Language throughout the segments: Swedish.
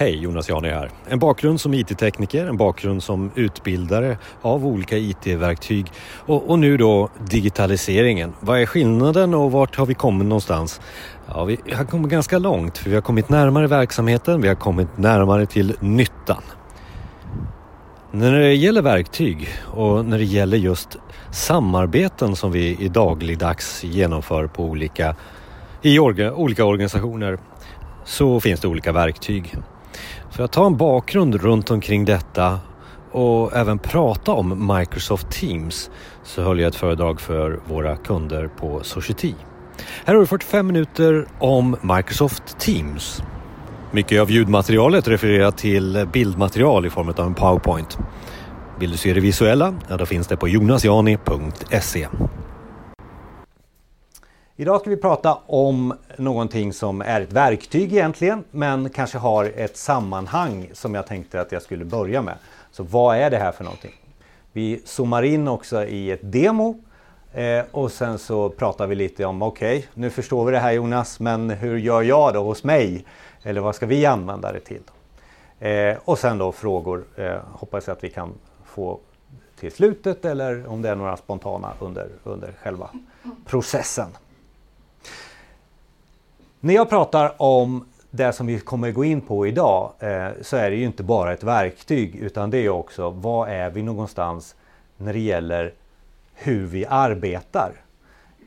Hej, Jonas Jani här. En bakgrund som IT-tekniker, en bakgrund som utbildare av olika IT-verktyg och, och, nu då digitaliseringen. Vad är skillnaden och vart har vi kommit någonstans? Ja, vi har kommit ganska långt för vi har kommit närmare verksamheten, vi har kommit närmare till nyttan. När det gäller verktyg och när det gäller just samarbeten som vi i dagligdags genomför på olika, i orga, olika organisationer så finns det olika verktyg. För att ta en bakgrund runt omkring detta och även prata om Microsoft Teams så höll jag ett föredrag för våra kunder på Society. Här har du 45 minuter om Microsoft Teams. Mycket av ljudmaterialet refererar till bildmaterial i form av en PowerPoint. Vill du se det visuella? Ja, då finns det på jonasjani.se. Idag ska vi prata om någonting som är ett verktyg egentligen men kanske har ett sammanhang som jag tänkte att jag skulle börja med. Så vad är det här för någonting? Vi zoomar in också i ett demo eh, och sen så pratar vi lite om okej, okay, nu förstår vi det här Jonas, men hur gör jag då hos mig? Eller vad ska vi använda det till? Eh, och sen då frågor eh, hoppas jag att vi kan få till slutet eller om det är några spontana under, under själva processen. När jag pratar om det som vi kommer gå in på idag eh, så är det ju inte bara ett verktyg utan det är också vad är vi någonstans när det gäller hur vi arbetar.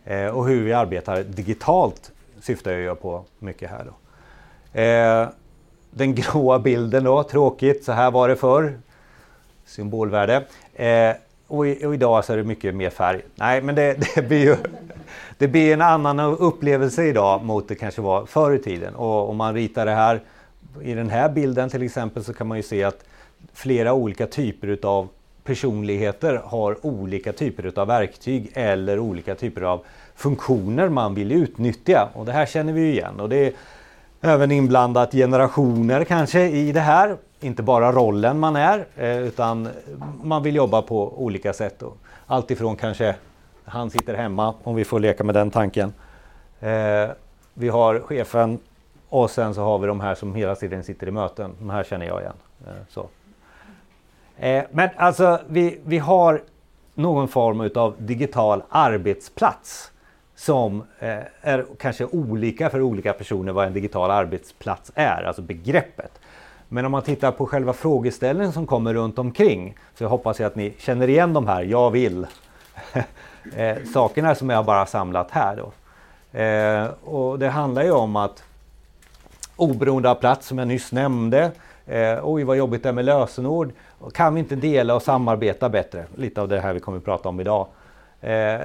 Eh, och hur vi arbetar digitalt syftar jag på mycket här. Då. Eh, den gråa bilden då, tråkigt, så här var det förr. Symbolvärde. Eh, och, i, och, idag så är det mycket mer färg. Nej, men det, det, blir ju det blir en annan upplevelse idag mot det kanske var förr i tiden. Och om man ritar det här i den här bilden till exempel så kan man ju se att flera olika typer utav personligheter har olika typer utav verktyg eller olika typer av funktioner man vill utnyttja. Och det här känner vi ju igen. Och det är även inblandat generationer kanske i det här. Inte bara rollen man är eh, utan man vill jobba på olika sätt. Alltifrån kanske han sitter hemma om vi får leka med den tanken. Eh, vi har chefen och sen så har vi de här som hela tiden sitter i möten. De här känner jag igen. Eh, så. Men alltså vi, vi har någon form utav digital arbetsplats som är kanske olika för olika personer vad en digital arbetsplats är, alltså begreppet. Men om man tittar på själva frågeställningen som kommer runt omkring så hoppas jag att ni känner igen de här jag vill eh, sakerna som jag bara samlat här. Då. Eh, och det handlar ju om att oberoende av plats som jag nyss nämnde. Eh, oj vad jobbigt det är med lösenord. Kan vi inte dela och samarbeta bättre? Lite av det här vi kommer att prata om idag. Eh,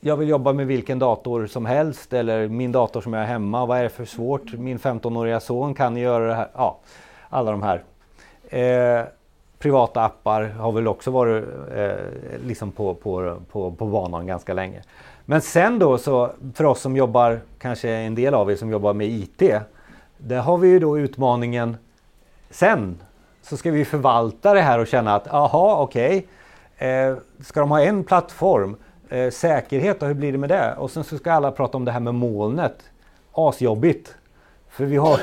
jag vill jobba med vilken dator som helst eller min dator som jag har hemma. Vad är det för svårt? Min 15-åriga son kan göra det här. Ja, alla de här. Eh, privata appar har väl också varit eh, liksom på, på, på, på banan ganska länge. Men sen då så för oss som jobbar, kanske en del av er som jobbar med IT. Där har vi ju då utmaningen sen så ska vi förvalta det här och känna att aha okej. Okay, eh, ska de ha en plattform? Eh, säkerhet och hur blir det med det? Och sen så ska alla prata om det här med molnet. Asjobbigt. För vi har,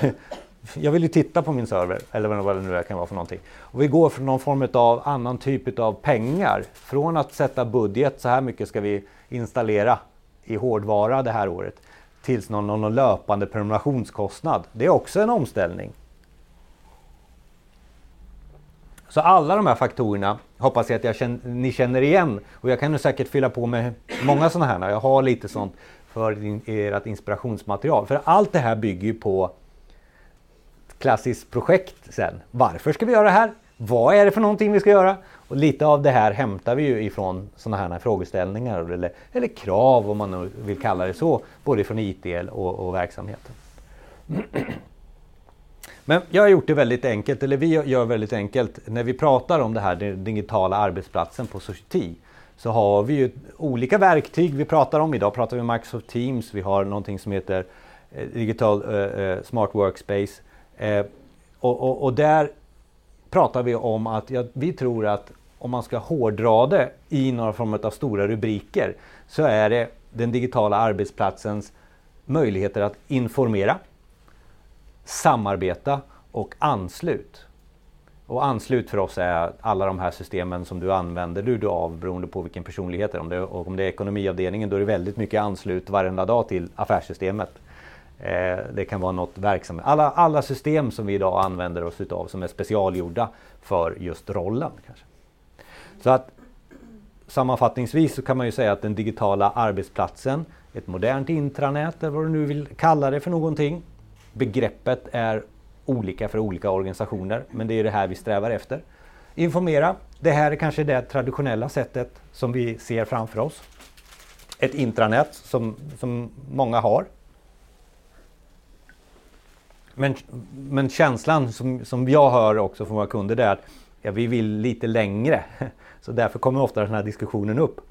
jag vill ju titta på min server eller vad det nu kan vara för någonting. Och vi går från någon form av annan typ av pengar. Från att sätta budget, så här mycket ska vi installera i hårdvara det här året. Tills någon, någon löpande prenumerationskostnad. Det är också en omställning. Så alla de här faktorerna hoppas jag att jag känner, ni känner igen. Och jag kan nog säkert fylla på med många sådana här. Jag har lite sånt för ert inspirationsmaterial. För allt det här bygger ju på klassiskt projekt sen. Varför ska vi göra det här? Vad är det för någonting vi ska göra? Och lite av det här hämtar vi ju ifrån sådana här frågeställningar eller, eller krav om man nu vill kalla det så. Både från IT och, och verksamheten. Men jag har gjort det väldigt enkelt, eller vi gör väldigt enkelt. När vi pratar om det här, den digitala arbetsplatsen på Society så har vi ju olika verktyg vi pratar om. Idag pratar vi om Microsoft Teams, vi har någonting som heter eh, Digital eh, eh, Smart Workspace. Eh, och, och, och, där pratar vi om att ja, vi tror att om man ska hårdra det i några form av stora rubriker så är det den digitala arbetsplatsens möjligheter att informera, samarbeta och anslut. Och anslut för oss är alla de här systemen som du använder du, du av beroende på vilken personlighet det är. Om det, och om det är ekonomiavdelningen då är det väldigt mycket anslut varenda dag till affärssystemet. Eh, det kan vara något verksamhet. Alla, alla system som vi idag använder oss utav som är specialgjorda för just rollen. Kanske. Så att sammanfattningsvis så kan man ju säga att den digitala arbetsplatsen, ett modernt intranät eller vad du nu vill kalla det för någonting. Begreppet är olika för olika organisationer men det är det här vi strävar efter. Informera. Det här är kanske det traditionella sättet som vi ser framför oss. Ett intranät som, som många har. Men, men känslan som, som jag hör också från våra kunder är att ja, vi vill lite längre. Så därför kommer ofta den här diskussionen upp.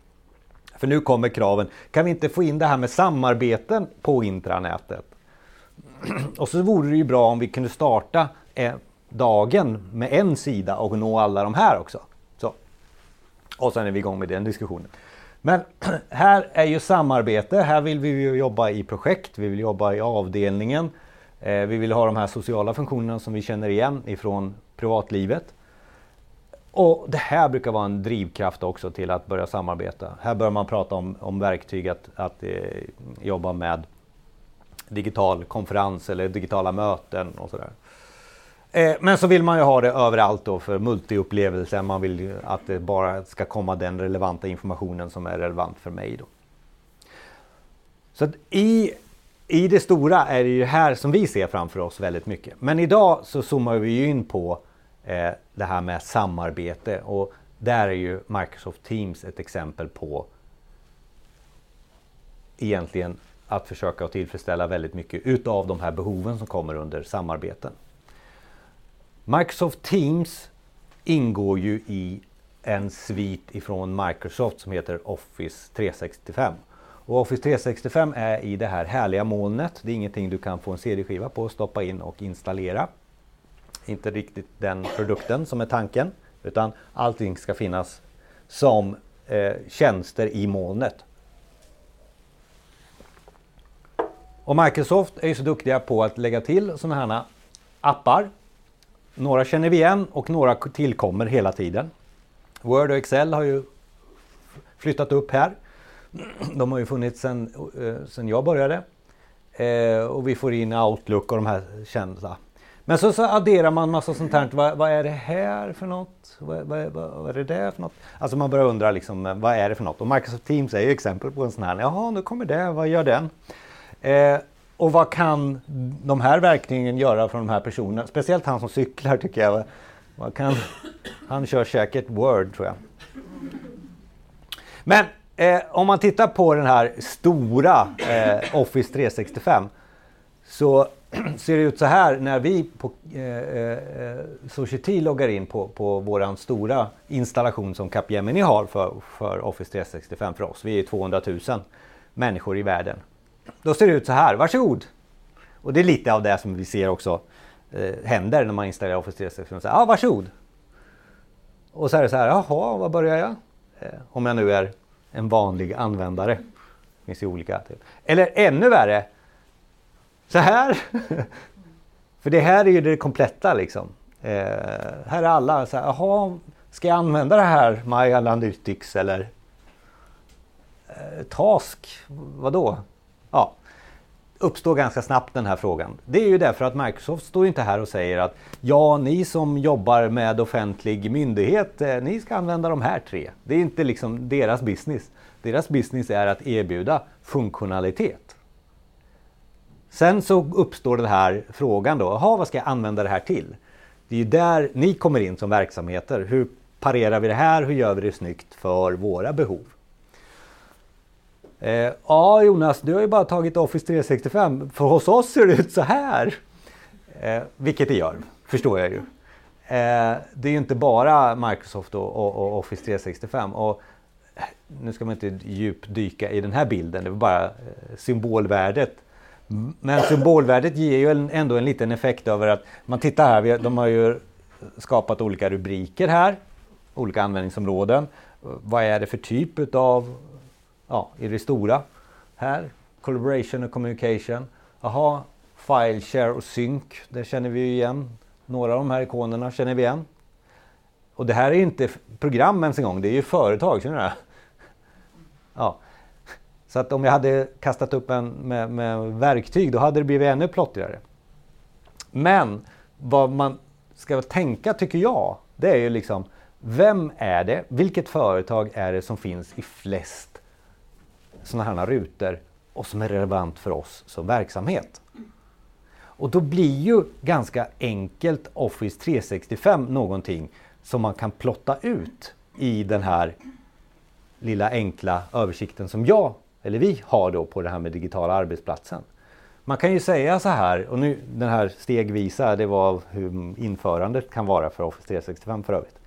För nu kommer kraven. Kan vi inte få in det här med samarbeten på intranätet? Och så vore det ju bra om vi kunde starta eh, dagen med en sida och nå alla de här också. Så. Och sen är vi igång med den diskussionen. Men här är ju samarbete. Här vill vi ju jobba i projekt. Vi vill jobba i avdelningen. Eh, vi vill ha de här sociala funktionerna som vi känner igen ifrån privatlivet. Och det här brukar vara en drivkraft också till att börja samarbeta. Här börjar man prata om, om verktyg att, att eh, jobba med digital konferens eller digitala möten och sådär. Eh, men så vill man ju ha det överallt då för multiupplevelser. Man vill att det bara ska komma den relevanta informationen som är relevant för mig. Då. Så i, i det stora är det ju här som vi ser framför oss väldigt mycket. Men idag så zoomar vi ju in på eh, det här med samarbete och där är ju Microsoft Teams ett exempel på egentligen att försöka att tillfredsställa väldigt mycket utav de här behoven som kommer under samarbeten. Microsoft Teams ingår ju i en svit ifrån Microsoft som heter Office 365. Och Office 365 är i det här härliga molnet. Det är ingenting du kan få en CD-skiva på, stoppa in och installera. Inte riktigt den produkten som är tanken. Utan allting ska finnas som eh, tjänster i molnet. Och Microsoft är ju så duktiga på att lägga till sådana här appar. Några känner vi igen och några tillkommer hela tiden. Word och Excel har ju flyttat upp här. De har ju funnits sedan, eh, jag började. Eh, och vi får in Outlook och de här kända. Men så, så adderar man massa sånt här. Vad, vad är det här för något? Vad, vad, vad, är det där för något? Alltså man börjar undra liksom, vad är det för något? Och Microsoft Teams är ju exempel på en sån här. Jaha, nu kommer det. Vad gör den? Eh, och vad kan de här verktygen göra för de här personerna? Speciellt han som cyklar tycker jag. Vad kan, han kör säkert Word tror jag. Men eh, om man tittar på den här stora eh, Office 365 så ser det ut så här när vi på eh, eh Society loggar in på, på våran stora installation som Capgemini har för, för Office 365 för oss. Vi är 200 000 människor i världen. Då ser det ut så här, varsågod! Och det är lite av det som vi ser också eh, händer när man installerar Office 365. Ja, ah, varsågod! Och så är det så här, jaha, var börjar jag? Eh, om jag nu är en vanlig användare. Det finns ju olika. Eller ännu värre, så här. För det här är ju det kompletta liksom. Eh, här är alla så här, jaha, ska jag använda det här My Analytics eller eh, Task? Vadå? Ja, uppstår ganska snabbt den här frågan. Det är ju därför att Microsoft står inte här och säger att ja, ni som jobbar med offentlig myndighet, eh, ni ska använda de här tre. Det är inte liksom deras business. Deras business är att erbjuda funktionalitet. Sen så uppstår den här frågan då, jaha, vad ska jag använda det här till? Det är ju där ni kommer in som verksamheter. Hur parerar vi det här? Hur gör vi det snyggt för våra behov? Eh, ja Jonas, du har ju bara tagit Office 365. För hos oss ser det ut så här. Eh, vilket det gör, förstår jag ju. Eh, det är ju inte bara Microsoft och, och, och, Office 365. Och eh, nu ska man inte djupdyka i den här bilden, det var bara eh, symbolvärdet. Men symbolvärdet ger ju en, ändå en liten effekt över att man tittar här, de har ju skapat olika rubriker här, olika användningsområden. Vad är det för typ av ja, i det stora. Här, collaboration och communication. Jaha, file share och sync, det känner vi ju igen. Några av de här ikonerna känner vi igen. Och det här är inte program ens en gång, det är ju företag. Känner du Ja. Så att om jag hade kastat upp en med, med verktyg då hade det blivit ännu plottrigare. Men vad man ska tänka tycker jag, det är ju liksom vem är det, vilket företag är det som finns i flest sådana här rutor och som är relevant för oss som verksamhet? Och då blir ju ganska enkelt Office 365 någonting som man kan plotta ut i den här lilla enkla översikten som jag, eller vi, har då på det här med digitala arbetsplatsen. Man kan ju säga så här, och nu den här stegvisa, det var hur införandet kan vara för Office 365 för övrigt.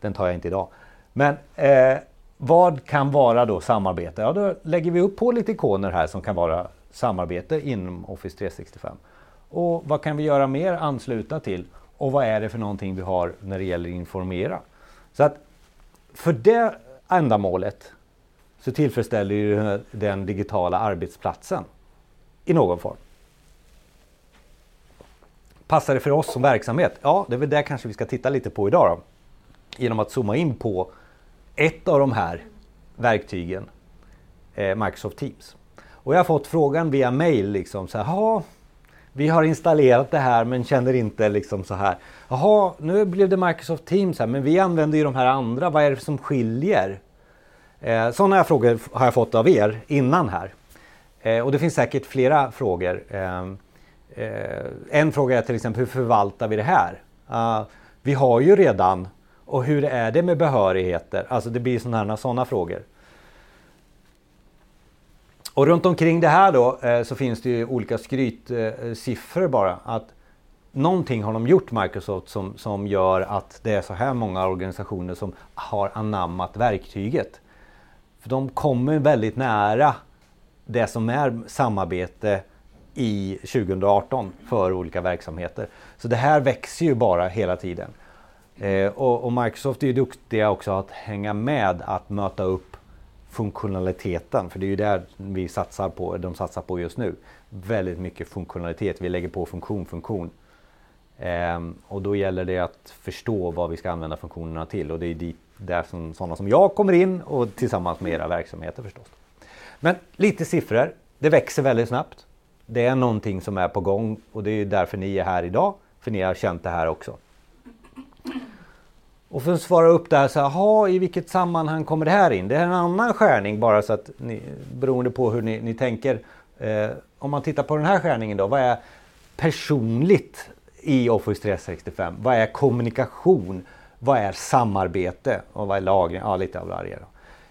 Den tar jag inte idag. Men eh, vad kan vara då samarbete? Ja, då lägger vi upp på lite ikoner här som kan vara samarbete inom Office 365. Och vad kan vi göra mer ansluta till? Och vad är det för någonting vi har när det gäller informera? Så att för det ändamålet så tillfredsställer ju den digitala arbetsplatsen i någon form. Passar det för oss som verksamhet? Ja, det är väl det kanske vi ska titta lite på idag. Då. Genom att zooma in på ett av de här verktygen, eh, Microsoft Teams. Och jag har fått frågan via mail liksom så här, vi har installerat det här men känner inte liksom så här. Jaha, nu blev det Microsoft Teams här men vi använder ju de här andra. Vad är det som skiljer? Eh, sådana frågor har jag fått av er innan här. Eh, och det finns säkert flera frågor. Eh, eh en fråga är till exempel hur förvaltar vi det här? Uh, vi har ju redan och hur är det med behörigheter? Alltså det blir sådana såna frågor. Och runt omkring det här då eh, så finns det ju olika skrytsiffror bara. Att någonting har de gjort Microsoft som, som gör att det är så här många organisationer som har anammat verktyget. För de kommer väldigt nära det som är samarbete i 2018 för olika verksamheter. Så det här växer ju bara hela tiden. Eh, och, och, Microsoft är ju duktiga också att hänga med att möta upp funktionaliteten. För det är ju där vi satsar på, de satsar på just nu. Väldigt mycket funktionalitet. Vi lägger på funktion, funktion. Eh, och då gäller det att förstå vad vi ska använda funktionerna till. Och det är dit, där som, sådana som jag kommer in och tillsammans med era verksamheter förstås. Men lite siffror. Det växer väldigt snabbt. Det är någonting som är på gång och det är därför ni är här idag. För ni har känt det här också. Och för att svara upp där så här, i vilket sammanhang kommer det här in? Det är en annan skärning bara så att ni, beroende på hur ni, ni tänker. Eh, om man tittar på den här skärningen då, vad är personligt i Office 365? Vad är kommunikation? Vad är samarbete? Och vad är lagring? Ja, lite av varje. Då.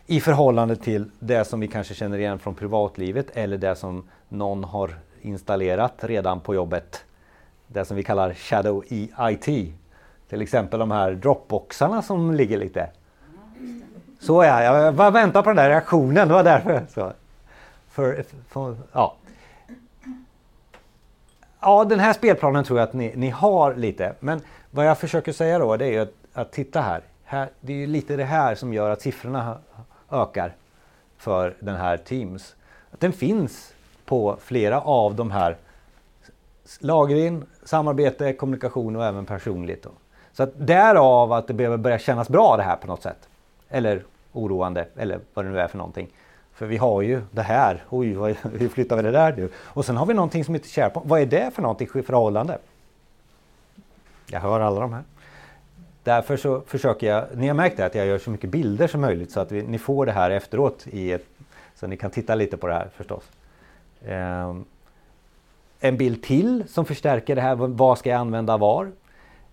I förhållande till det som vi kanske känner igen från privatlivet eller det som någon har installerat redan på jobbet. Det som vi kallar Shadow IT. Till exempel de här dropboxarna som ligger lite. Så ja, jag bara väntar på den där reaktionen. Det var därför. Så. För, för, ja. ja, den här spelplanen tror jag att ni, ni har lite. Men vad jag försöker säga då det är att, att titta här. här. Det är ju lite det här som gör att siffrorna ökar för den här Teams. Att den finns på flera av de här lagring, samarbete, kommunikation och även personligt. Då. Så att därav att det behöver börja kännas bra det här på något sätt. Eller oroande eller vad det nu är för någonting. För vi har ju det här. Oj, hur flyttar vi det där nu? Och sen har vi någonting som heter SharePoint. Vad är det för någonting i förhållande? Jag hör alla de här. Därför så försöker jag, ni har märkt det, att jag gör så mycket bilder som möjligt så att vi, ni får det här efteråt i ett, så ni kan titta lite på det här förstås. Um, en bild till som förstärker det här, vad ska jag använda var?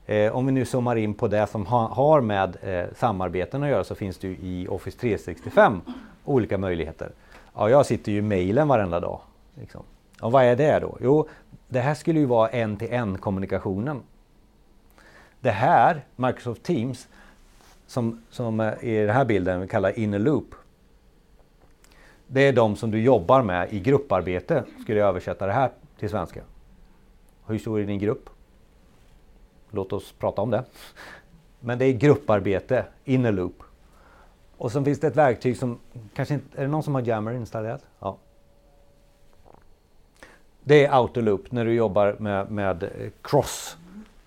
Eh, om vi nu zoomar in på det som ha, har med eh, samarbeten att göra så finns det ju i Office 365 olika möjligheter. Ja, jag sitter ju i mejlen varenda dag. Liksom. Och vad är det då? Jo, det här skulle ju vara en-till-en kommunikationen. Det här, Microsoft Teams, som, som eh, i den här bilden vi kallar inner loop. Det är de som du jobbar med i grupparbete, skulle jag översätta det här till svenska. Hur stor är din grupp? Låt oss prata om det. Men det är grupparbete, inner loop. Och så finns det ett verktyg som kanske inte, är det någon som har Jammer installerat? Ja. Det är autoloop när du jobbar med, med cross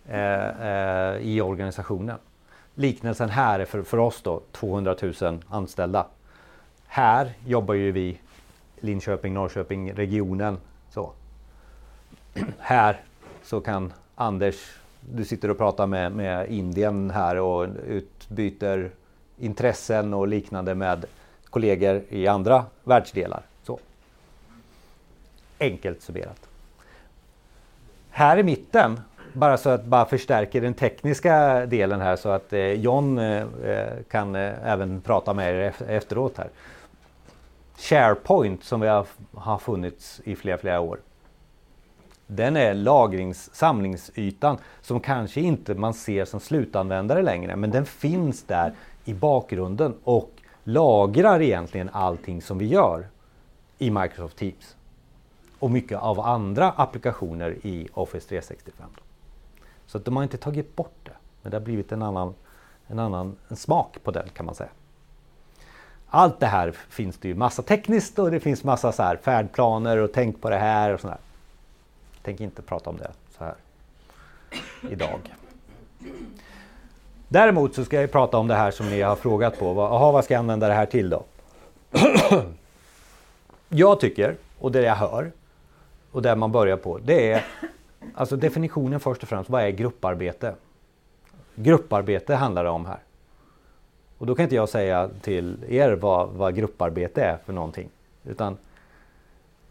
eh, eh, i organisationen. Liknelsen här är för, för oss då 200 000 anställda. Här jobbar ju vi Linköping, Norrköping, regionen. Så. här så kan Anders, du sitter och pratar med, med Indien här och utbyter intressen och liknande med kollegor i andra världsdelar. Så. Enkelt summerat. Här i mitten, bara så att bara förstärker den tekniska delen här så att eh, John eh, eh kan eh, även prata med er efteråt här. SharePoint som vi har, har funnits i flera, flera år. Den är lagrings, samlingsytan som kanske inte man ser som slutanvändare längre men den finns där i bakgrunden och lagrar egentligen allting som vi gör i Microsoft Teams. Och mycket av andra applikationer i Office 365. Så att de har inte tagit bort det, men det har blivit en annan, en annan en smak på den kan man säga. Allt det här finns det ju massa tekniskt och det finns massa så här färdplaner och tänk på det här och sådär tänker inte prata om det så här idag. Däremot så ska jag prata om det här som ni har frågat på. Aha, vad ska jag använda det här till då? jag tycker, och det jag hör, och det man börjar på, det är alltså definitionen först och främst. Vad är grupparbete? Grupparbete handlar det om här. Och då kan inte jag säga till er vad, vad grupparbete är för någonting. Utan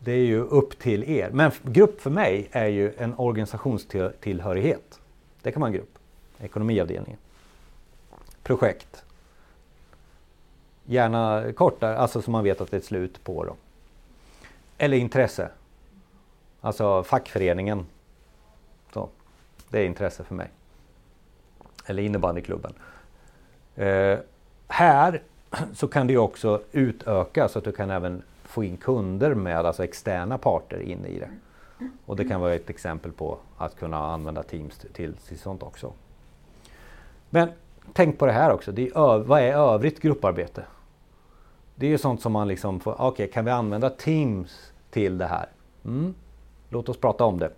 det är ju upp till er. Men grupp för mig är ju en organisationstillhörighet. Det kan vara en grupp. Ekonomiavdelningen projekt. Gärna korta, alltså så man vet att det är ett slut på dem. Eller intresse. Alltså fackföreningen. Så, det är intresse för mig. Eller innebandyklubben. Eh, här så kan det också utöka så att du kan även få in kunder med, alltså externa parter in i det. Och det kan vara ett exempel på att kunna använda Teams till, till sånt också. Men tänk på det här också. Det är vad är övrigt grupparbete? Det är ju sånt som man liksom får, ah, okej okay, kan vi använda Teams till det här? Mm. Låt oss prata om det.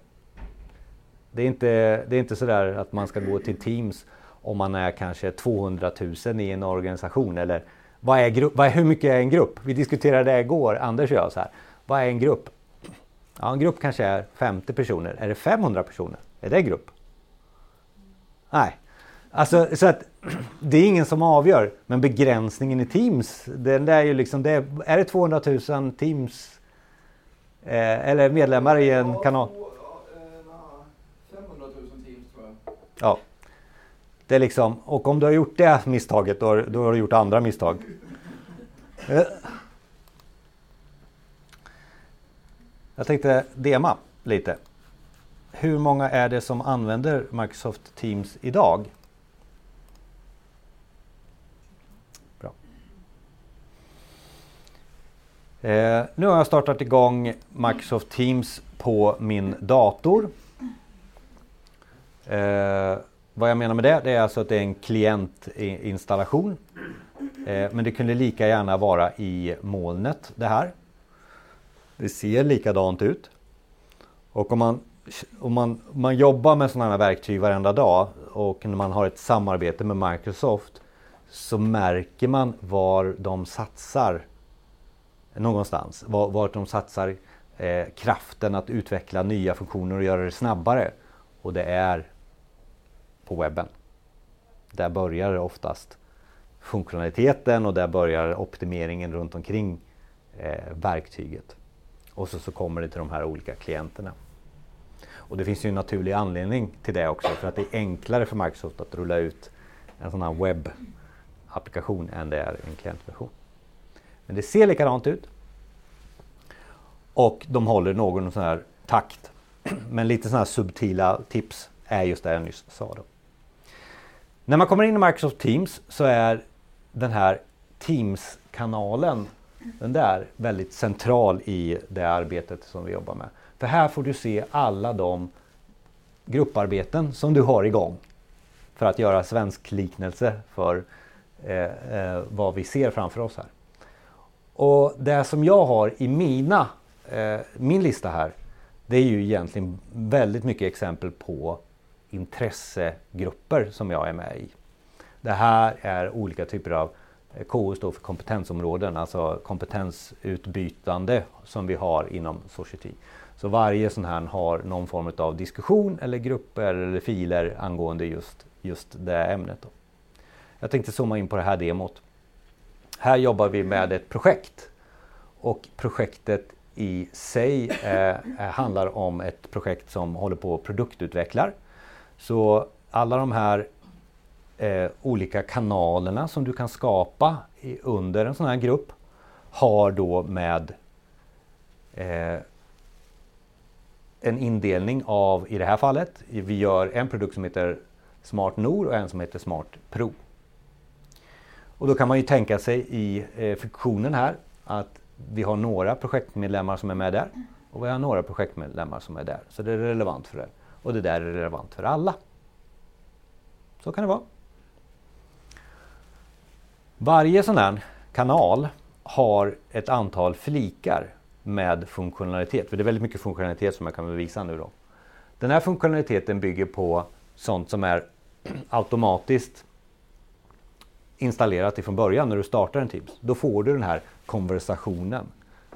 Det är, inte, det är inte sådär att man ska gå till Teams om man är kanske 200 000 i en organisation. Eller vad är grupp, vad är, hur mycket är en grupp? Vi diskuterade det igår, Anders och jag. Så här. Vad är en grupp? Ja, en grupp kanske är 50 personer. Är det 500 personer? Är det grupp? Nej, Alltså, så att, det är ingen som avgör. Men begränsningen i Teams, den är ju liksom, det är, det 200 000 Teams eh, eller medlemmar i en kanal? 500 000 Teams tror jag. Ja. Det är liksom, och om du har gjort det misstaget då, då har du gjort andra misstag. Eh. Jag tänkte dema lite. Hur många är det som använder Microsoft Teams idag? Eh, nu har jag startat igång Microsoft Teams på min dator. Eh, vad jag menar med det, det är alltså att det är en klientinstallation. Eh, men det kunde lika gärna vara i molnet det här. Det ser likadant ut. Och om man, om man, man jobbar med sådana här verktyg varenda dag och när man har ett samarbete med Microsoft så märker man var de satsar någonstans. Vart de satsar eh, kraften att utveckla nya funktioner och göra det snabbare. Och det är på webben. Där börjar oftast funktionaliteten och där börjar optimeringen runt omkring eh, verktyget. Och så, så kommer det till de här olika klienterna. Och det finns ju en naturlig anledning till det också för att det är enklare för Microsoft att rulla ut en sån här webbapplikation än det är en klientversion. Men det ser likadant ut. Och de håller någon sån här takt. Men lite sådana här subtila tips är just det jag nyss sa. Då. När man kommer in i Microsoft Teams så är den här Teams-kanalen den där väldigt central i det arbetet som vi jobbar med. För här får du se alla de grupparbeten som du har igång. För att göra svensk liknelse för eh, eh, vad vi ser framför oss här. Och det som jag har i mina, eh, min lista här, det är ju egentligen väldigt mycket exempel på intressegrupper som jag är med i. Det här är olika typer av eh, KU står för kompetensområden, alltså kompetensutbytande som vi har inom Society. Så varje sån här har någon form av diskussion eller grupper eller filer angående just, just det ämnet. Då. Jag tänkte zooma in på det här demot. Här jobbar vi med ett projekt och projektet i sig eh, handlar om ett projekt som håller på att produktutvecklar. Så alla de här eh, olika kanalerna som du kan skapa i, under en sån här grupp har då med eh, en indelning av, i det här fallet, vi gör en produkt som heter Smart Nor och en som heter Smart Pro. Och då kan man ju tänka sig i eh, funktionen här att vi har några projektmedlemmar som är med där och vi har några projektmedlemmar som är där. Så det är relevant för det. Och det där är relevant för alla. Så kan det vara. Varje sån här kanal har ett antal flikar med funktionalitet. För det är väldigt mycket funktionalitet som jag kan visa nu då. Den här funktionaliteten bygger på sånt som är automatiskt installerat ifrån början när du startar en Teams. Då får du den här konversationen.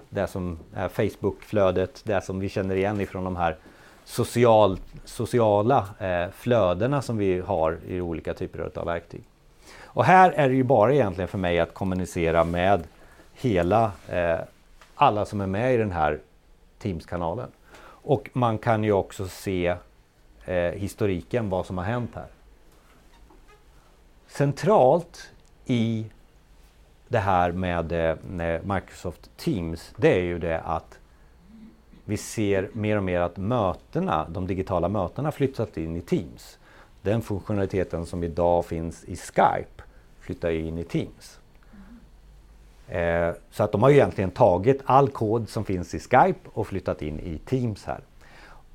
Det som är Facebook-flödet, det som vi känner igen ifrån de här social, sociala eh, flödena som vi har i olika typer av verktyg. Och här är det ju bara egentligen för mig att kommunicera med hela, eh, alla som är med i den här Teams-kanalen. Och man kan ju också se eh, historiken, vad som har hänt här. Centralt i det här med, eh, med Microsoft Teams, det är ju det att vi ser mer och mer att mötena, de digitala mötena flyttat in i Teams. Den funktionaliteten som idag finns i Skype flyttar in i Teams. Eh, så att de har egentligen tagit all kod som finns i Skype och flyttat in i Teams här.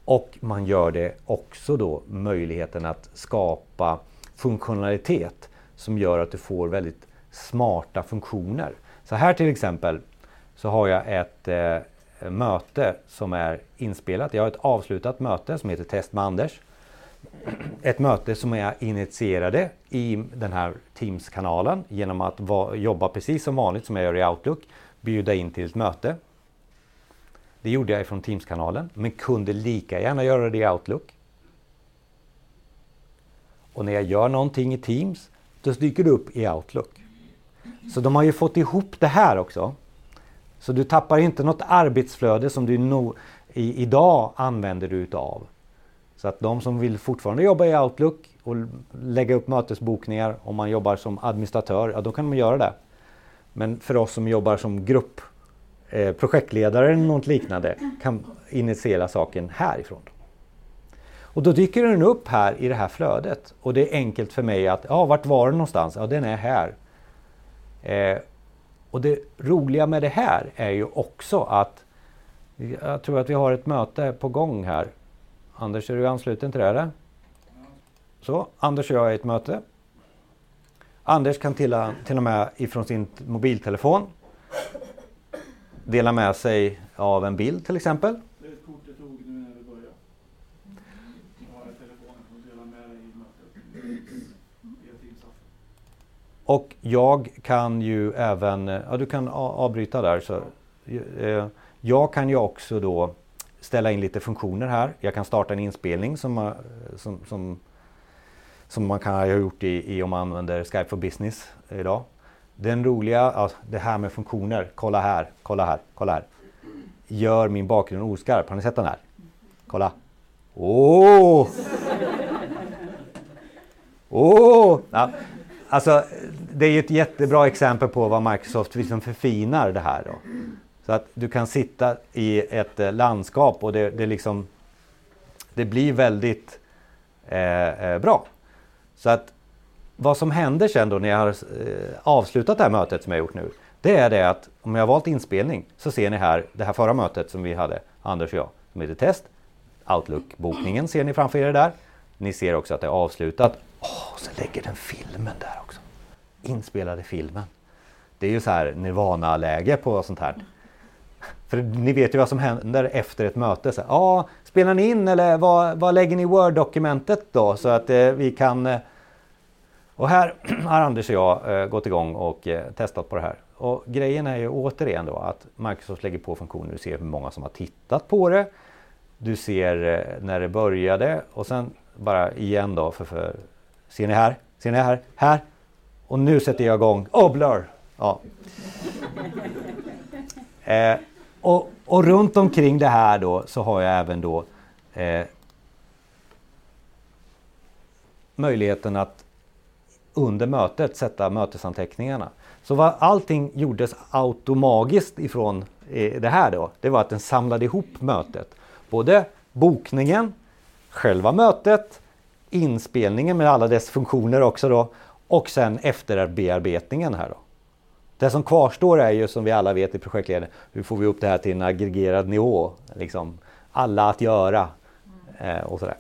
Och man gör det också då möjligheten att skapa funktionalitet som gör att du får väldigt smarta funktioner. Så här till exempel så har jag ett eh, Eh, möte som är inspelat. Jag har ett avslutat möte som heter Test med Anders. Ett möte som jag initierade i den här Teams-kanalen genom att va, jobba precis som vanligt som jag gör i Outlook. Bjuda in till ett möte. Det gjorde jag ifrån Teams-kanalen men kunde lika gärna göra det i Outlook. Och när jag gör någonting i Teams då dyker det upp i Outlook. Så de har ju fått ihop det här också. Så du tappar inte något arbetsflöde som du no i, idag använder du utav. Så att de som vill fortfarande jobba i Outlook och lägga upp mötesbokningar om man jobbar som administratör, ja då kan man göra det. Men för oss som jobbar som grupp, eh, projektledare eller något liknande kan initiera saken härifrån. Och då dyker den upp här i det här flödet och det är enkelt för mig att, ja vart var den någonstans? Ja den är här. Eh, och det roliga med det här är ju också att jag tror att vi har ett möte på gång här. Anders, är du ansluten till det? här? Så, Anders och jag är i ett möte. Anders kan till, till och med ifrån sin mobiltelefon dela med sig av en bild till exempel. Det är ett kort jag tog nu när vi började. Jag har telefonen som delar med dig i mötet. Via Teams-appen. Och jag kan ju även, eh, ja du kan avbryta där. Så, eh, jag kan ju också då ställa in lite funktioner här. Jag kan starta en inspelning som, som, som, som man kan ha gjort i, i om man använder Skype for Business idag. Den roliga, ja, det här med funktioner, kolla här, kolla här, kolla här. Gör min bakgrund oskarp, har ni sett den här? Kolla. Åh! Åh! Ja, alltså, det är ju ett jättebra exempel på vad Microsoft liksom förfinar det här. Då. Så att du kan sitta i ett eh, landskap och det, det, liksom, det blir väldigt eh, eh bra. Så att vad som händer sen då när jag har eh, avslutat det här mötet som jag gjort nu. Det är det att om jag har valt inspelning så ser ni här det här förra mötet som vi hade, Anders och jag, som heter test. Outlook-bokningen ser ni framför er där. Ni ser också att det är avslutat. Åh, oh, sen lägger den filmen där också. Inspelade filmen. Det är ju så här Nirvana-läge på sånt här. För ni vet ju vad som händer efter ett möte. Så, ja, spelar ni in eller vad, vad lägger ni i Word-dokumentet då så att eh, vi kan... Eh... Och här har Anders och jag eh, gått igång och eh, testat på det här. Och grejen är ju återigen då att Microsoft lägger på funktioner. Du ser hur många som har tittat på det. Du ser eh, när det började och sen bara igen då. För, för, ser ni här? Ser ni här? Här! Och nu sätter jag igång. Oh, blur! Ja. Eh, och, och, runt omkring det här då så har jag även då eh, möjligheten att under mötet sätta mötesanteckningarna. Så vad allting gjordes automagiskt ifrån eh, det här då, det var att den samlade ihop mötet. Både bokningen, själva mötet, inspelningen med alla dess funktioner också då och sen efterbearbetningen här då. Det som kvarstår är ju som vi alla vet i projektledningen, hur får vi upp det här till en aggregerad nivå? Liksom alla att göra eh, och sådär.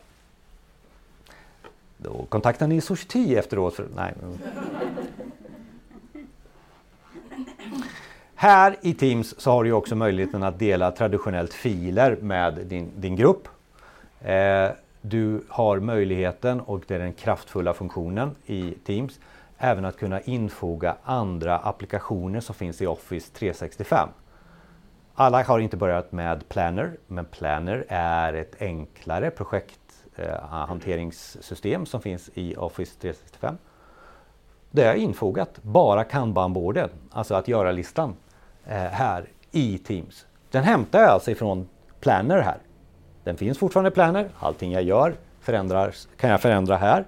Då kontaktar ni Society efteråt. För, nej. Här i Teams så har du också möjligheten att dela traditionellt filer med din, din grupp. Eh, du har möjligheten, och det är den kraftfulla funktionen i Teams, även att kunna infoga andra applikationer som finns i Office 365. Alla har inte börjat med Planner, men Planner är ett enklare projekthanteringssystem som finns i Office 365. Det är infogat bara kanbanborden, alltså att göra-listan, eh, här i Teams. Den hämtar jag alltså ifrån Planner här. Den finns fortfarande i Planner, allting jag gör förändras, kan jag förändra här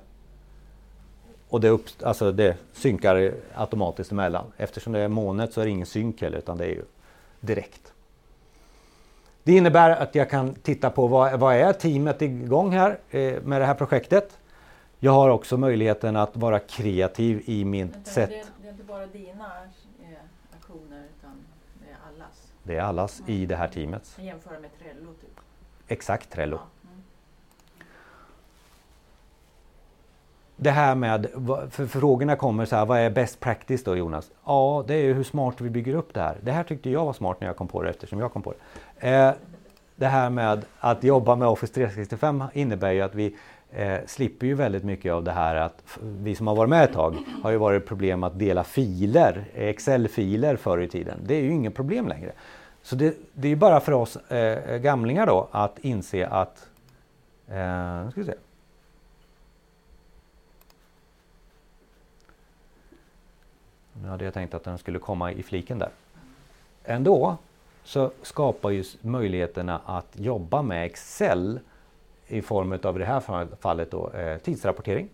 och det, upp, alltså det synkar automatiskt emellan. Eftersom det är molnet så är det ingen synk heller utan det är ju direkt. Det innebär att jag kan titta på vad, vad är teamet igång här eh, med det här projektet. Jag har också möjligheten att vara kreativ i mitt Vänta, sätt. Det, det, är inte bara dina eh, aktioner utan det är allas. Det är allas mm. i det här teamet. Jag jämför med Trello typ. Exakt Trello. Det här med, för frågorna kommer så här, vad är best practice då Jonas? Ja, det är ju hur smart vi bygger upp det här. Det här tyckte jag var smart när jag kom på det eftersom jag kom på det. Eh, det här med att jobba med Office 365 innebär ju att vi eh, slipper ju väldigt mycket av det här att vi som har varit med ett tag har ju varit problem att dela filer, Excel-filer förr i tiden. Det är ju inget problem längre. Så det, det är bara för oss eh, eh gamlingar då att inse att eh, ska vi se. Nu hade jag tänkt att den skulle komma i fliken där. Ändå så skapar ju möjligheterna att jobba med Excel i form av i det här fallet då, eh, tidsrapportering.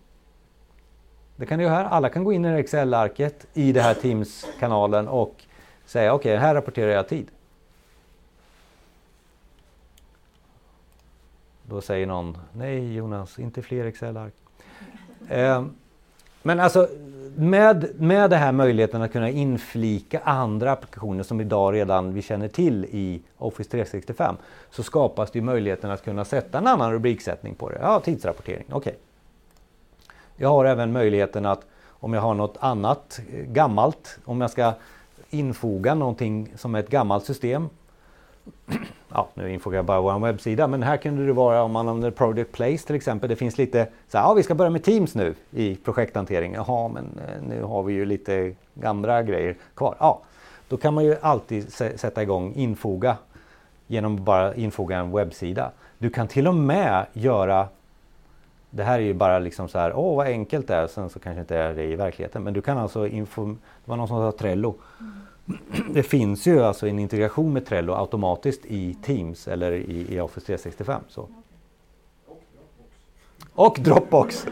Det kan du göra här. Alla kan gå in i Excel-arket i det här Teams-kanalen och säga okej, okay, här rapporterar jag tid. Då säger någon, nej Jonas, inte fler Excel-ark. Eh, men alltså med, med den här möjligheten att kunna inflika andra applikationer som idag redan vi känner till i Office 365 så skapas det möjligheten att kunna sätta en annan rubriksättning på det. Ja, tidsrapportering, okej. Okay. Jag har även möjligheten att om jag har något annat eh, gammalt, om jag ska infoga någonting som är ett gammalt system ja, nu infogar jag bara vår webbsida, men här kunde det vara om man använder Project Place till exempel. Det finns lite så här, ja vi ska börja med Teams nu i projekthantering. Jaha, men eh, nu har vi ju lite gamla grejer kvar. Ja, då kan man ju alltid sätta igång infoga genom bara infoga en webbsida. Du kan till och med göra det här är ju bara liksom så här, åh vad enkelt det är, sen så kanske inte är det i verkligheten. Men du kan alltså, info, det var någon som sa Trello. Mm det finns ju alltså en integration med Trello automatiskt i Teams eller i, i Office 365. Så. Och Dropbox.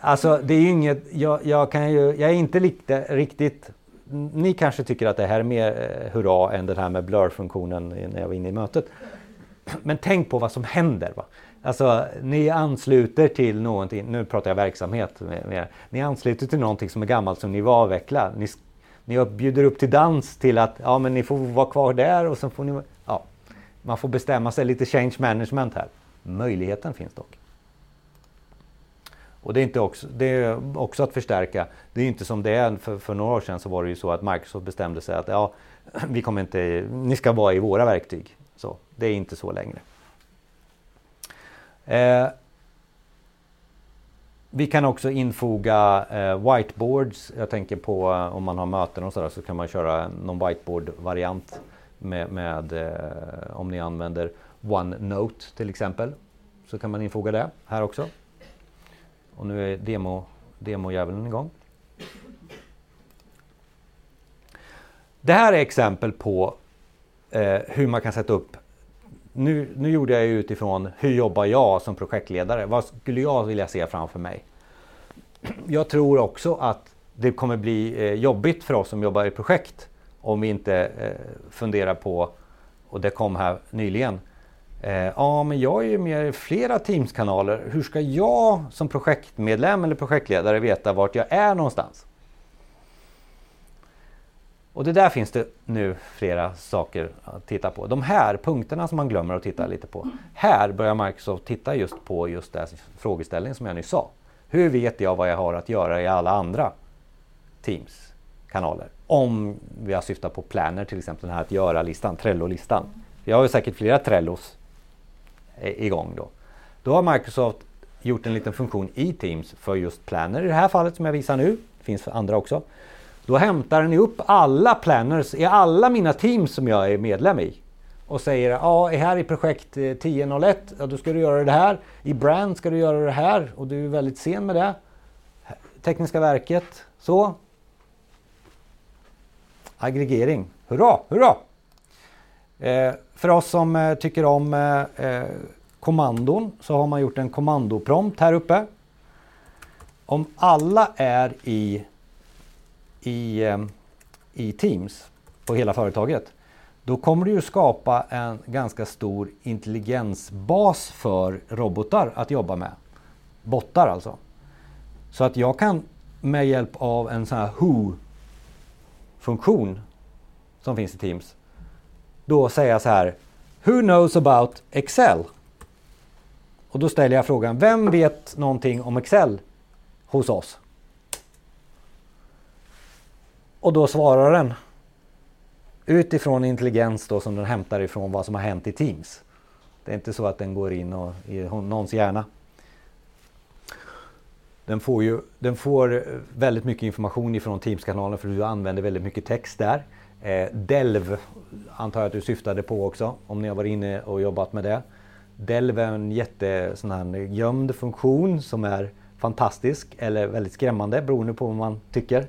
Alltså det är ju inget, jag, jag, kan ju, jag är inte lite, riktigt, ni kanske tycker att det här är mer eh, hurra än den här med blur-funktionen när jag var inne i mötet. Men tänk på vad som händer. Va? Alltså ni ansluter till någonting, nu pratar jag verksamhet, med, med, ni ansluter till någonting som är gammalt som ni vill avveckla. Ni ni bjuder upp till dans till att ja, men ni får vara kvar där och så får ni... Ja, man får bestämma sig lite change management här. Möjligheten finns dock. Och det är, inte också, det är också att förstärka. Det är inte som det är för, för några år sedan så var det ju så att Microsoft bestämde sig att ja, vi kommer inte, ni ska vara i våra verktyg. Så, det är inte så längre. Eh, vi kan också infoga eh, whiteboards. Jag tänker på eh, om man har möten och sådär så kan man köra någon whiteboard-variant med, med eh, om ni använder OneNote till exempel. Så kan man infoga det här också. Och nu är demo-djävulen igång. Det här är exempel på eh, hur man kan sätta upp nu, nu gjorde jag utifrån hur jobbar jag som projektledare? Vad skulle jag vilja se framför mig? Jag tror också att det kommer bli eh, jobbigt för oss som jobbar i projekt om vi inte eh, funderar på, och det kom här nyligen, eh, ja men jag är ju med i flera Teams-kanaler. Hur ska jag som projektmedlem eller projektledare veta vart jag är någonstans? Och det där finns det nu flera saker att titta på. De här punkterna som man glömmer att titta lite på. Här börjar Microsoft titta just på just den frågeställningen som jag nyss sa. Hur vet jag vad jag har att göra i alla andra Teams-kanaler? Om vi har syftat på Planner till exempel, den här att göra-listan, Trello-listan. Vi har ju säkert flera Trellos igång då. Då har Microsoft gjort en liten funktion i Teams för just Planner i det här fallet som jag visar nu. Det finns andra också. Då hämtar ni upp alla planners i alla mina teams som jag är medlem i. Och säger ja, här i projekt eh, 1001, ja, då ska du göra det här. I brand ska du göra det här och du är väldigt sen med det. Tekniska verket, så. Aggregering, hurra, hurra! Eh, för oss som eh, tycker om eh, eh kommandon så har man gjort en kommandoprompt här uppe. Om alla är i i, eh, i Teams på hela företaget, då kommer du ju skapa en ganska stor intelligensbas för robotar att jobba med. Bottar alltså. Så att jag kan med hjälp av en sån här Who-funktion som finns i Teams, då säga så här Who knows about Excel? Och då ställer jag frågan, vem vet någonting om Excel hos oss? Och då svarar den utifrån intelligens då som den hämtar ifrån vad som har hänt i Teams. Det är inte så att den går in och, i någons hjärna. Den får, ju, den får eh, väldigt mycket information ifrån Teams-kanalen för du använder väldigt mycket text där. Eh, Delv antar jag att du syftade på också om ni har varit inne och jobbat med det. Delv är en jätte sån här gömd funktion som är fantastisk eller väldigt skrämmande beroende på vad man tycker.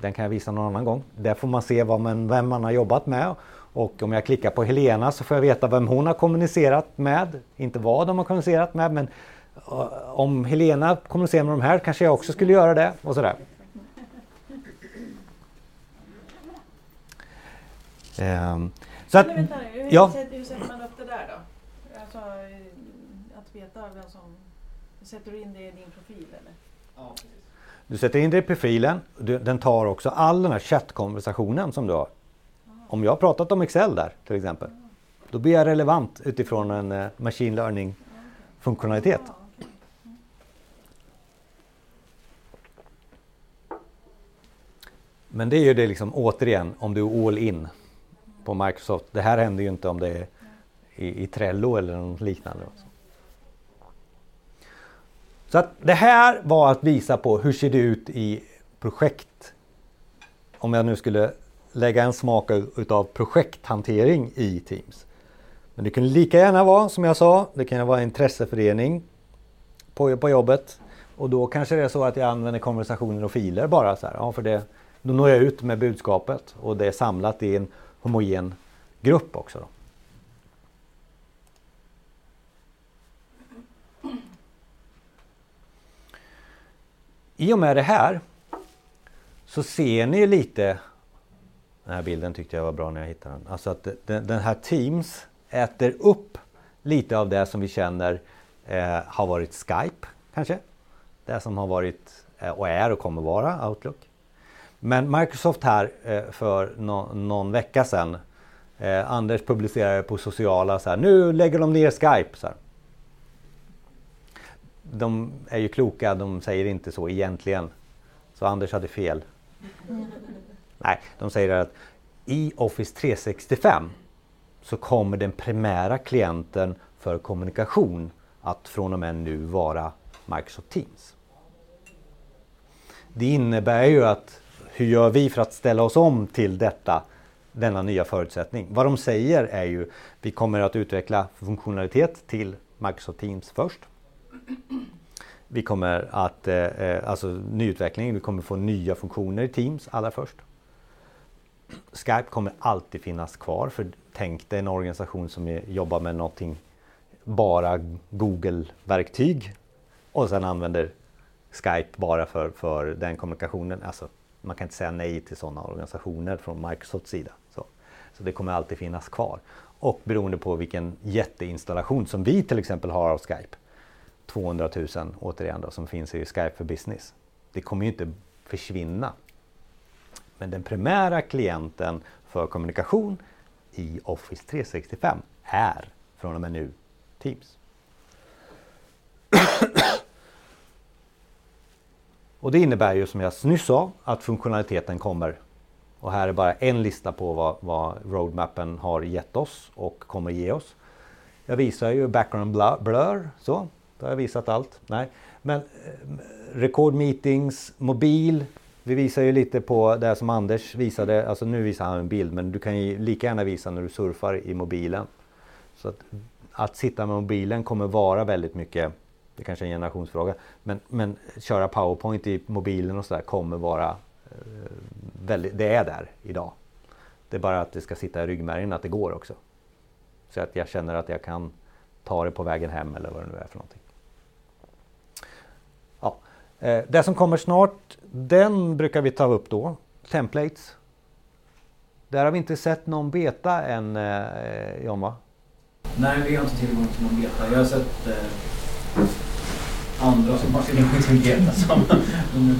Den kan jag visa någon annan gång. Där får man se vad man, vem man har jobbat med. Och om jag klickar på Helena så får jag veta vem hon har kommunicerat med. Inte vad de har kommunicerat med men uh, om Helena kommunicerar med de här kanske jag också skulle göra det och sådär. Um, så att, men vänta, hur, ja. hur sätter man upp det där då? Alltså, att veta vem som... Sätter du in det i din profil eller? Ja, du sätter in det i profilen. Den tar också all den här chattkonversationen som du har. Om jag har pratat om Excel där till exempel. Då blir jag relevant utifrån en eh, machine learning funktionalitet. Men det är ju det liksom återigen om du är all in på Microsoft. Det här händer ju inte om det är i, i Trello eller något liknande. Så att det här var att visa på hur ser det ut i projekt. Om jag nu skulle lägga en smak utav projekthantering i Teams. Men det kunde lika gärna vara som jag sa, det kan vara intresseförening på, på jobbet. Och då kanske det är så att jag använder konversationer och filer bara så här. Ja, för det, då når jag ut med budskapet och det är samlat i en homogen grupp också. Då. I och med det här så ser ni lite Den här bilden tyckte jag var bra när jag hittade den. Alltså att den, den här Teams äter upp lite av det som vi känner eh, har varit Skype kanske. Det som har varit eh, och är och kommer vara Outlook. Men Microsoft här eh, för no, någon vecka sedan eh, Anders publicerade på sociala så här, nu lägger de ner Skype. Så här de är ju kloka, de säger inte så egentligen. Så Anders hade fel. Nej, de säger att i Office 365 så kommer den primära klienten för kommunikation att från och med nu vara Microsoft Teams. Det innebär ju att hur gör vi för att ställa oss om till detta, denna nya förutsättning? Vad de säger är ju vi kommer att utveckla funktionalitet till Microsoft Teams först. Vi kommer att, eh, eh alltså nyutveckling, vi kommer få nya funktioner i Teams allra först. Skype kommer alltid finnas kvar för tänk dig en organisation som jobbar med någonting bara Google-verktyg och sen använder Skype bara för, för den kommunikationen. Alltså, man kan inte säga nej till sådana organisationer från Microsofts sida. Så, så det kommer alltid finnas kvar. Och beroende på vilken jätteinstallation som vi till exempel har av Skype. 200 000 återigen då, som finns i Skype för Business. Det kommer ju inte försvinna. Men den primära klienten för kommunikation i Office 365 är från och med nu Teams. Och det innebär ju som jag nyss sa att funktionaliteten kommer. Och här är bara en lista på vad, vad roadmappen har gett oss och kommer ge oss. Jag visar ju background blur, så. Då har jag visat allt. Nej. Men eh, record meetings, mobil. Vi visar ju lite på det som Anders visade. Alltså nu visar han en bild men du kan ju lika gärna visa när du surfar i mobilen. Så att, att sitta med mobilen kommer vara väldigt mycket det kanske är en generationsfråga. Men, men köra powerpoint i mobilen och sådär kommer vara eh, väldigt, det är där idag. Det är bara att det ska sitta i ryggmärgen att det går också. Så att jag känner att jag kan ta det på vägen hem eller vad det nu är för någonting. Eh, det som kommer snart, den brukar vi ta upp då. Templates. Där har vi inte sett någon beta än, eh, John va? Nej, vi har inte tillgång till någon beta. Jag har sett eh, andra som har tillgång till beta som,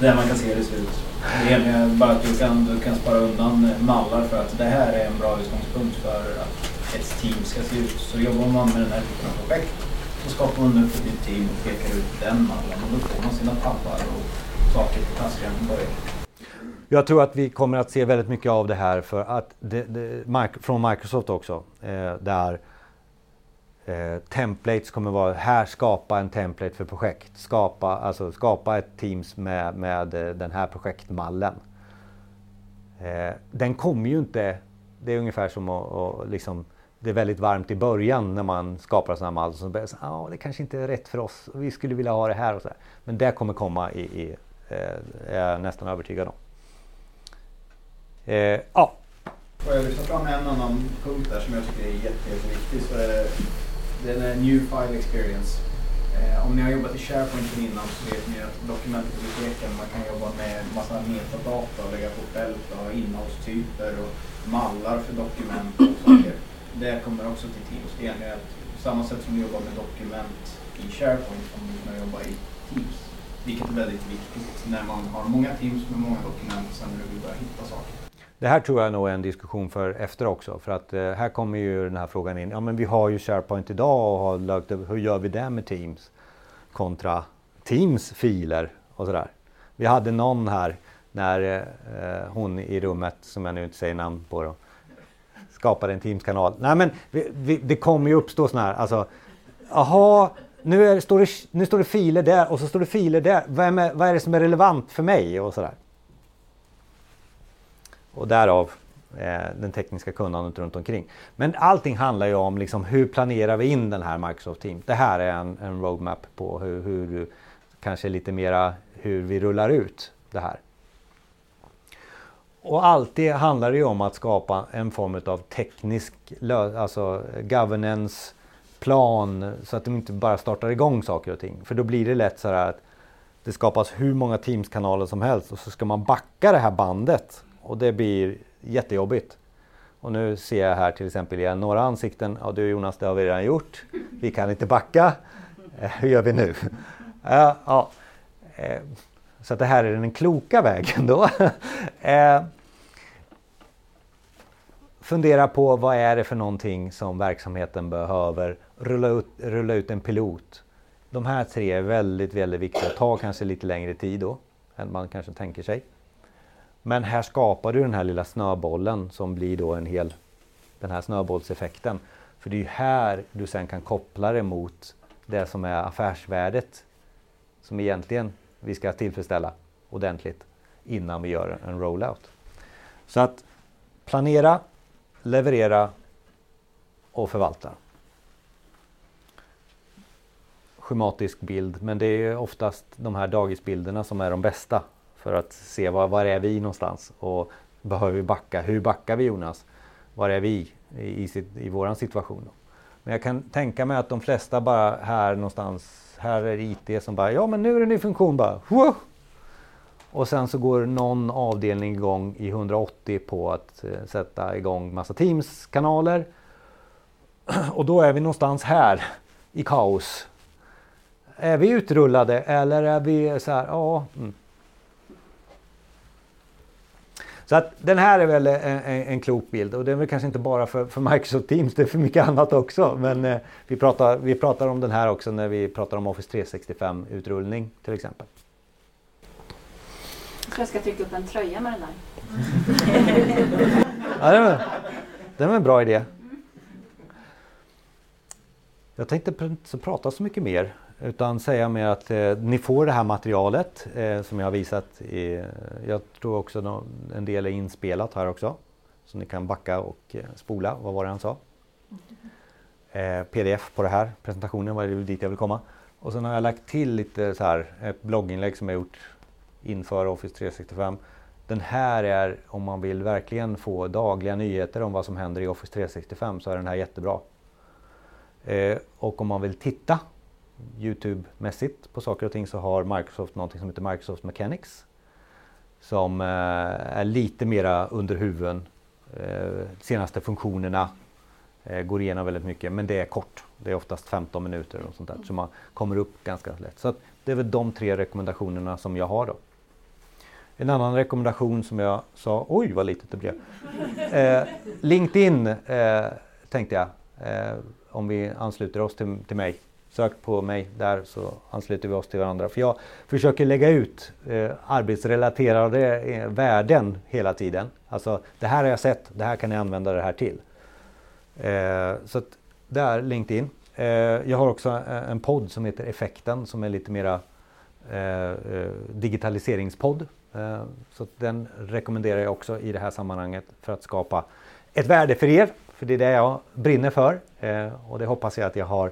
där man kan se hur det ser ut. Det är bara att du kan, du kan spara undan mallar för att det här är en bra utgångspunkt för att ett team ska se ut. Så jobbar man med den här typen av projekt så skapar man upp ett nytt team och pekar ut den mallen och då får man sina tabbar och saker på tasken från början. Jag tror att vi kommer att se väldigt mycket av det här för att det, det, från Microsoft också. Eh, där eh, templates kommer vara, här skapa en template för projekt. Skapa, alltså skapa ett Teams med, med eh, den här projektmallen. Eh, den kommer ju inte, det är ungefär som att, att liksom, det är väldigt varmt i början när man skapar sådana mall. Så börjar ja ah, det kanske inte är rätt för oss. Vi skulle vilja ha det här och så. Här. Men det kommer komma i, i eh, är jag nästan övertygad om. Eh, ja. Får jag lyfta fram en annan punkt där som jag tycker är jätteviktig så är det den är New File Experience. Eh, om ni har jobbat i SharePoint innan så vet ni att dokumentbiblioteken, man kan jobba med massa metadata och lägga på fält och innehållstyper och mallar för dokument och saker. Det kommer också till Teams. Det är samma sätt som vi jobbar med dokument i SharePoint som vi kan jobba i Teams. Vilket är väldigt viktigt när man har många Teams med många dokument sen när du vill börja hitta saker. Det här tror jag nog är en diskussion för efter också för att eh, här kommer ju den här frågan in. Ja men vi har ju SharePoint idag och har lagt hur gör vi det med Teams? Kontra Teams filer och sådär. Vi hade någon här när eh, eh hon i rummet, som jag nu inte säger namn på då, skapade en Teams-kanal. Nej men vi, vi, det kommer ju uppstå sådana här, alltså, jaha, nu, är, står det, nu står det filer där och så står det filer där. Vad är, vad är det som är relevant för mig och sådär. Och därav eh, den tekniska kunnandet runt omkring. Men allting handlar ju om liksom, hur planerar vi in den här Microsoft Teams. Det här är en, en roadmap på hur, hur, kanske lite mera hur vi rullar ut det här. Och alltid handlar det ju om att skapa en form av teknisk alltså governance plan så att de inte bara startar igång saker och ting. För då blir det lätt så här att det skapas hur många Teams-kanaler som helst och så ska man backa det här bandet och det blir jättejobbigt. Och nu ser jag här till exempel igen några ansikten. Ja du Jonas, det har vi redan gjort. Vi kan inte backa. Eh, hur gör vi nu? Ja, ja. Eh, så att det här är den kloka vägen då. Eh, fundera på vad är det för någonting som verksamheten behöver. Rulla ut, rulla ut en pilot. de här tre är väldigt, väldigt viktiga. Tar kanske lite längre tid då än man kanske tänker sig. Men här skapar du den här lilla snöbollen som blir då en hel, den här snöbollseffekten. För det är här du sen kan koppla det mot det som är affärsvärdet som egentligen vi ska tillfredsställa ordentligt innan vi gör en rollout. Så att planera, leverera och förvalta. Schematisk bild, men det är oftast de här dagisbilderna som är de bästa för att se var, var är vi någonstans och behöver vi backa? Hur backar vi Jonas? Var är vi i, i, i våran situation? Men jag kan tänka mig att de flesta bara här någonstans, här är IT som bara, ja men nu är det en ny funktion bara. Whoa! Och sen så går någon avdelning igång i 180 på att eh, sätta igång massa Teams-kanaler. Och då är vi någonstans här i kaos. Är vi utrullade eller är vi så här, ja. Mm. Så att den här är väl en, en, klok bild och det är väl kanske inte bara för, för Microsoft Teams, det är för mycket annat också. Men eh, vi, pratar, vi pratar om den här också när vi pratar om Office 365 utrullning till exempel. Jag ska trycka upp en tröja med den där. ja, det, var, det var en bra idé. Jag tänkte inte prata så mycket mer utan säga mer att eh, ni får det här materialet eh, som jag har visat. I, jag tror också en del är inspelat här också. Så ni kan backa och eh, spola, vad var det han sa? Eh, Pdf på det här, presentationen var det dit jag vill komma. Och sen har jag lagt till lite så här, ett blogginlägg som jag gjort inför Office 365. Den här är, om man vill verkligen få dagliga nyheter om vad som händer i Office 365 så är den här jättebra. Eh, och om man vill titta Youtube-mässigt på saker och ting så har Microsoft någonting som heter Microsoft Mechanics. Som eh, är lite mera under huven. Eh, senaste funktionerna eh, går igenom väldigt mycket men det är kort. Det är oftast 15 minuter och sånt där så man kommer upp ganska lätt. Så det är väl de tre rekommendationerna som jag har då. En annan rekommendation som jag sa, oj vad litet det blev. Eh, LinkedIn eh, tänkte jag, eh, om vi ansluter oss till, till mig. Sök på mig där så ansluter vi oss till varandra. För jag försöker lägga ut eh, arbetsrelaterade eh, värden hela tiden. Alltså det här har jag sett, det här kan ni använda det här till. Eh, så att, där LinkedIn. Eh, jag har också eh, en podd som heter Effekten som är lite mera eh, eh digitaliseringspodd Eh, så den rekommenderar jag också i det här sammanhanget för att skapa ett värde för er. För det är det jag brinner för eh, och det hoppas jag att jag har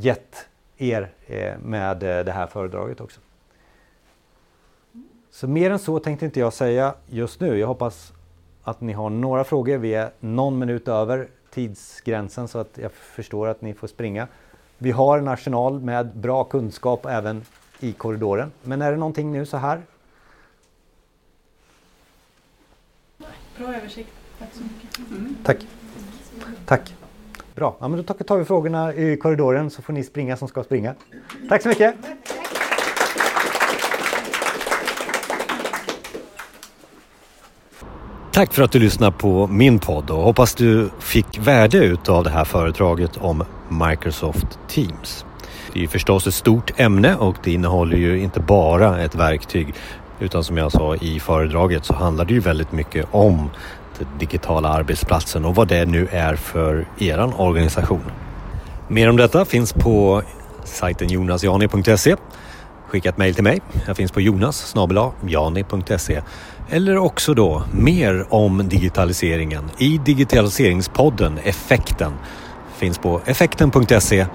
gett er eh, med det här föredraget också. Så mer än så tänkte inte jag säga just nu. Jag hoppas att ni har några frågor. Vi är någon minut över tidsgränsen så att jag förstår att ni får springa. Vi har en arsenal med bra kunskap även i korridoren. Men är det någonting nu så här Bra översikt. Tack så mycket. Mm. Tack. Tack. Bra, ja, men då tar vi frågorna i korridoren så får ni springa som ska springa. Tack så mycket. Tack för att du lyssnade på min podd och hoppas du fick värde utav det här föredraget om Microsoft Teams. Det är förstås ett stort ämne och det innehåller ju inte bara ett verktyg utan som jag sa i föredraget så handlar det ju väldigt mycket om digitala arbetsplatsen och vad det nu är för er organisation. Mer om detta finns på sajten jonasjani.se. Skicka ett mejl till mig. Jag finns på jonas jani.se eller också då mer om digitaliseringen i digitaliseringspodden Effekten. Finns på effekten.se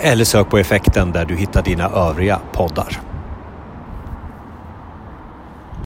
eller sök på effekten där du hittar dina övriga poddar.